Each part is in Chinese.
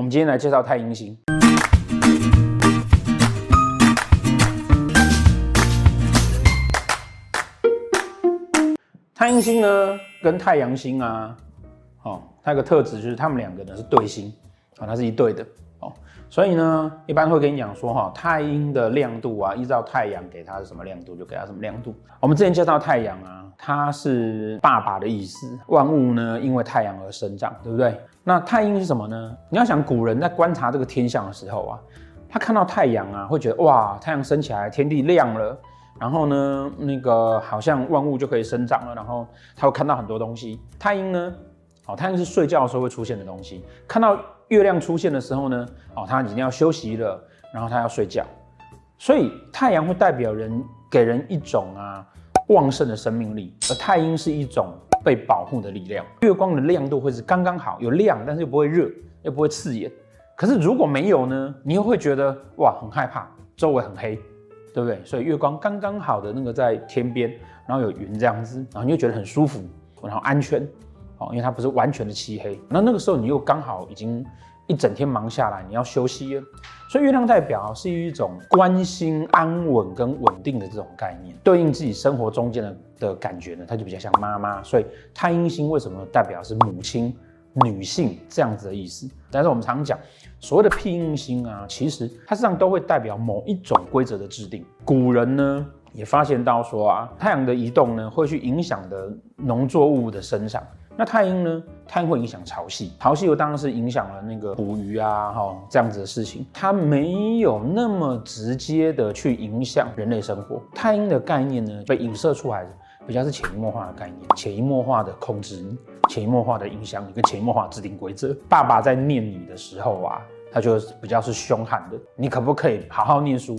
我们今天来介绍太阴星。太阴星呢，跟太阳星啊，哦，它有个特质就是它们两个呢是对星啊，它是一对的哦。所以呢，一般会跟你讲说哈，太阴的亮度啊，依照太阳给它是什么亮度，就给它什么亮度。我们之前介绍太阳啊，它是爸爸的意思，万物呢因为太阳而生长，对不对？那太阴是什么呢？你要想古人在观察这个天象的时候啊，他看到太阳啊，会觉得哇，太阳升起来，天地亮了，然后呢，那个好像万物就可以生长了，然后他会看到很多东西。太阴呢，哦，太阳是睡觉的时候会出现的东西，看到。月亮出现的时候呢，哦，他已经要休息了，然后他要睡觉，所以太阳会代表人，给人一种啊旺盛的生命力，而太阴是一种被保护的力量。月光的亮度会是刚刚好，有亮，但是又不会热，又不会刺眼。可是如果没有呢，你又会觉得哇，很害怕，周围很黑，对不对？所以月光刚刚好的那个在天边，然后有云这样子，然后你就觉得很舒服，然后安全。哦，因为它不是完全的漆黑，那那个时候你又刚好已经一整天忙下来，你要休息了，所以月亮代表是一种关心、安稳跟稳定的这种概念，对应自己生活中间的的感觉呢，它就比较像妈妈。所以太阴星为什么代表是母亲、女性这样子的意思？但是我们常讲所谓的庇荫星啊，其实它实际上都会代表某一种规则的制定。古人呢也发现到说啊，太阳的移动呢会去影响的农作物的生长。那太阴呢？太阴会影响潮汐，潮汐又当然是影响了那个捕鱼啊，哈这样子的事情。它没有那么直接的去影响人类生活。太阴的概念呢，被影射出来比较是潜移默化的概念，潜移默化的控制，潜移默化的影响你，跟潜移默化制定规则。爸爸在念你的时候啊，他就比较是凶悍的，你可不可以好好念书？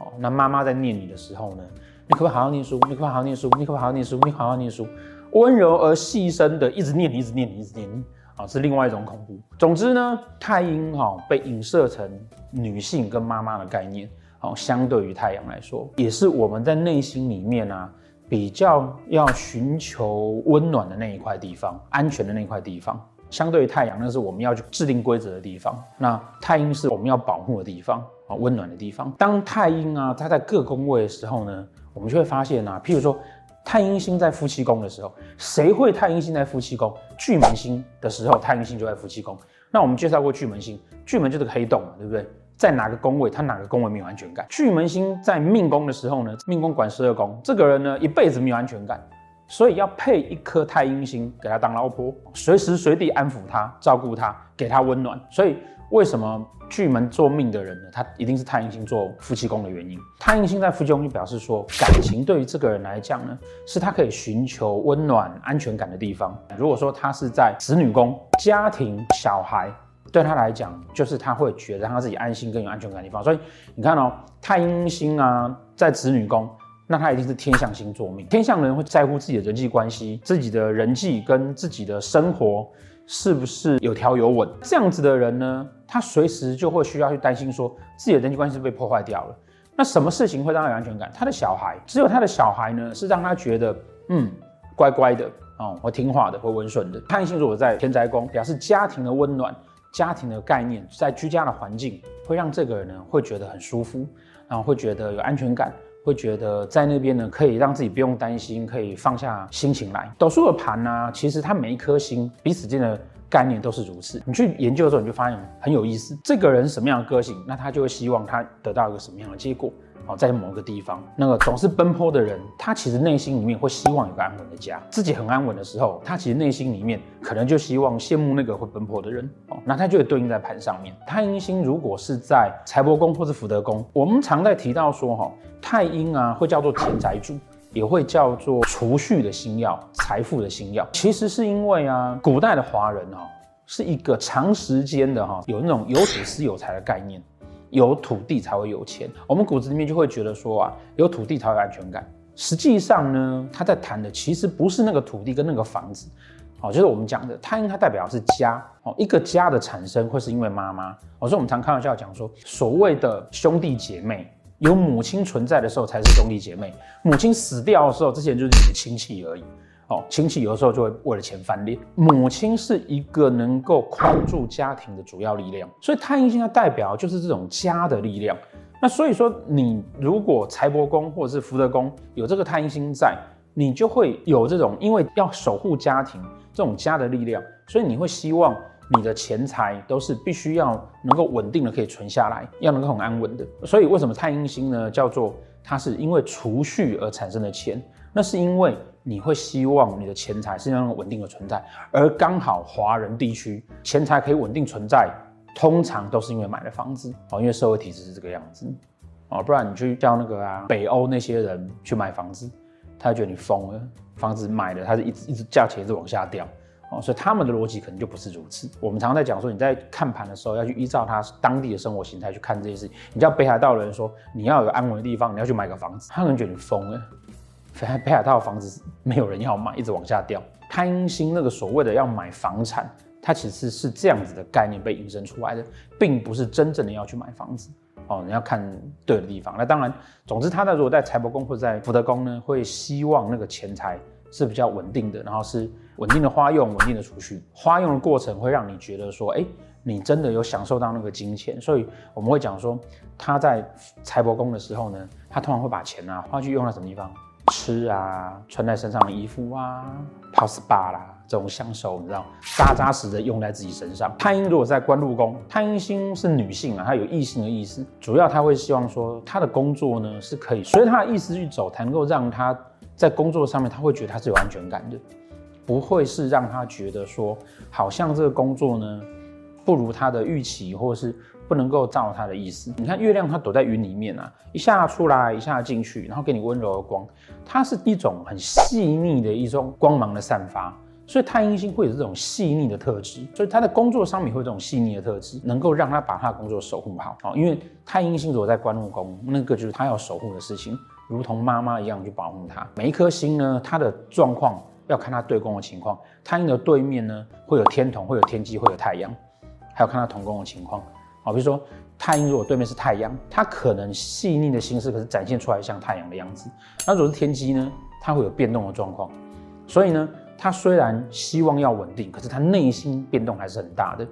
哦，那妈妈在念你的时候呢，你可不可以好好念书？你可不可以好好念书？你可不可以好好念书？你好好念书。温柔而细声的一直念你，一直念你，一直念你，啊，是另外一种恐怖。总之呢，太阴哈被影射成女性跟妈妈的概念，好，相对于太阳来说，也是我们在内心里面啊比较要寻求温暖的那一块地方，安全的那一块地方。相对于太阳，那是我们要去制定规则的地方。那太阴是我们要保护的地方，啊，温暖的地方。当太阴啊它在各宫位的时候呢，我们就会发现啊，譬如说。太阴星在夫妻宫的时候，谁会太阴星在夫妻宫？巨门星的时候，太阴星就在夫妻宫。那我们介绍过巨门星，巨门就是个黑洞嘛，对不对？在哪个宫位，他哪个宫位没有安全感？巨门星在命宫的时候呢，命宫管十二宫，这个人呢一辈子没有安全感，所以要配一颗太阴星给他当老婆，随时随地安抚他、照顾他、给他温暖。所以为什么？巨门做命的人呢，他一定是太阴星坐夫妻宫的原因。太阴星在夫妻宫就表示说，感情对于这个人来讲呢，是他可以寻求温暖、安全感的地方。如果说他是在子女宫，家庭、小孩对他来讲，就是他会觉得他自己安心、更有安全感的地方。所以你看哦，太阴星啊，在子女宫，那他一定是天象星座命。天象人会在乎自己的人际关系、自己的人际跟自己的生活。是不是有条有稳？这样子的人呢，他随时就会需要去担心，说自己的人际关系被破坏掉了。那什么事情会让他有安全感？他的小孩，只有他的小孩呢，是让他觉得，嗯，乖乖的哦，我听话的，会温顺的。太阴星如果在天宅宫，表示家庭的温暖，家庭的概念，在居家的环境，会让这个人呢，会觉得很舒服，然后会觉得有安全感。会觉得在那边呢，可以让自己不用担心，可以放下心情来。斗数的盘呢、其实它每一颗星彼此间的概念都是如此。你去研究的时候，你就发现很有意思。这个人什么样的个性，那他就会希望他得到一个什么样的结果。哦，在某个地方，那个总是奔波的人，他其实内心里面会希望有个安稳的家。自己很安稳的时候，他其实内心里面可能就希望羡慕那个会奔波的人。哦，那他就会对应在盘上面。太阴星如果是在财帛宫或是福德宫，我们常在提到说，哈，太阴啊会叫做田宅主，也会叫做储蓄的星曜、财富的星曜。其实是因为啊，古代的华人哈是一个长时间的哈有那种有土斯有财的概念。有土地才会有钱，我们骨子里面就会觉得说啊，有土地才有安全感。实际上呢，他在谈的其实不是那个土地跟那个房子，哦，就是我们讲的太阴，它代表的是家哦，一个家的产生会是因为妈妈。所以我们常开玩笑讲说，所谓的兄弟姐妹，有母亲存在的时候才是兄弟姐妹，母亲死掉的时候，这些人就是你的亲戚而已。哦，亲戚有的时候就会为了钱翻脸。母亲是一个能够框住家庭的主要力量，所以太阴星它代表就是这种家的力量。那所以说，你如果财帛宫或者是福德宫有这个太阴星在，你就会有这种因为要守护家庭这种家的力量，所以你会希望你的钱财都是必须要能够稳定的可以存下来，要能够很安稳的。所以为什么太阴星呢？叫做它是因为储蓄而产生的钱，那是因为。你会希望你的钱财是那种稳定的存在，而刚好华人地区钱财可以稳定存在，通常都是因为买了房子哦，因为社会体制是这个样子哦，不然你去叫那个啊北欧那些人去买房子，他觉得你疯了，房子买了他是一直一直价钱一直往下掉哦，所以他们的逻辑可能就不是如此。我们常在讲说，你在看盘的时候要去依照他当地的生活形态去看这些事情。你叫北海道的人说你要有安稳的地方，你要去买个房子，他可能觉得你疯了。北海道的房子没有人要买，一直往下掉。太阴星那个所谓的要买房产，它其实是这样子的概念被引申出来的，并不是真正的要去买房子哦。你要看对的地方。那当然，总之他在如果在财帛宫或者在福德宫呢，会希望那个钱财是比较稳定的，然后是稳定的花用、稳定的储蓄。花用的过程会让你觉得说，哎，你真的有享受到那个金钱。所以我们会讲说，他在财帛宫的时候呢，他通常会把钱啊花去用在什么地方？吃啊，穿在身上的衣服啊，泡 SPA 啦，这种相守，你知道，扎扎实的用在自己身上。太阴如果在官禄宫，太阴星是女性啊，她有异性的意思，主要她会希望说，她的工作呢是可以随她的意思去走，才能够让她在工作上面，她会觉得她是有安全感的，不会是让她觉得说，好像这个工作呢不如她的预期，或是。不能够照他的意思。你看月亮，它躲在云里面啊，一下出来，一下进去，然后给你温柔的光。它是一种很细腻的一种光芒的散发，所以太阴星会有这种细腻的特质。所以他的工作上面会有这种细腻的特质，能够让他把他的工作守护好啊。因为太阴星如果在官禄宫，那个就是他要守护的事情，如同妈妈一样去保护他。每一颗星呢，它的状况要看它对宫的情况。太阴的对面呢，会有天同，会有天机，会有太阳，还有看它同宫的情况。好，比如说太阴如果对面是太阳，它可能细腻的心思可是展现出来像太阳的样子。那如果是天机呢，它会有变动的状况。所以呢，他虽然希望要稳定，可是他内心变动还是很大的。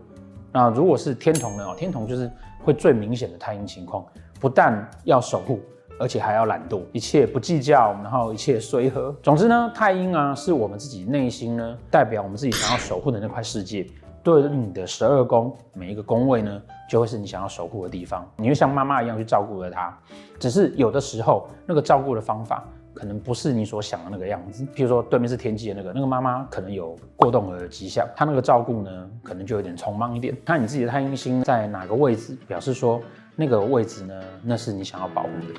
那如果是天同呢？天同就是会最明显的太阴情况，不但要守护，而且还要懒惰，一切不计较，然后一切随和。总之呢，太阴啊，是我们自己内心呢，代表我们自己想要守护的那块世界。对你的十二宫，每一个宫位呢，就会是你想要守护的地方。你会像妈妈一样去照顾着他，只是有的时候那个照顾的方法可能不是你所想的那个样子。譬如说对面是天际的那个，那个妈妈可能有过动的迹象，她那个照顾呢，可能就有点匆忙一点。看你自己的太阴星在哪个位置，表示说那个位置呢，那是你想要保护的。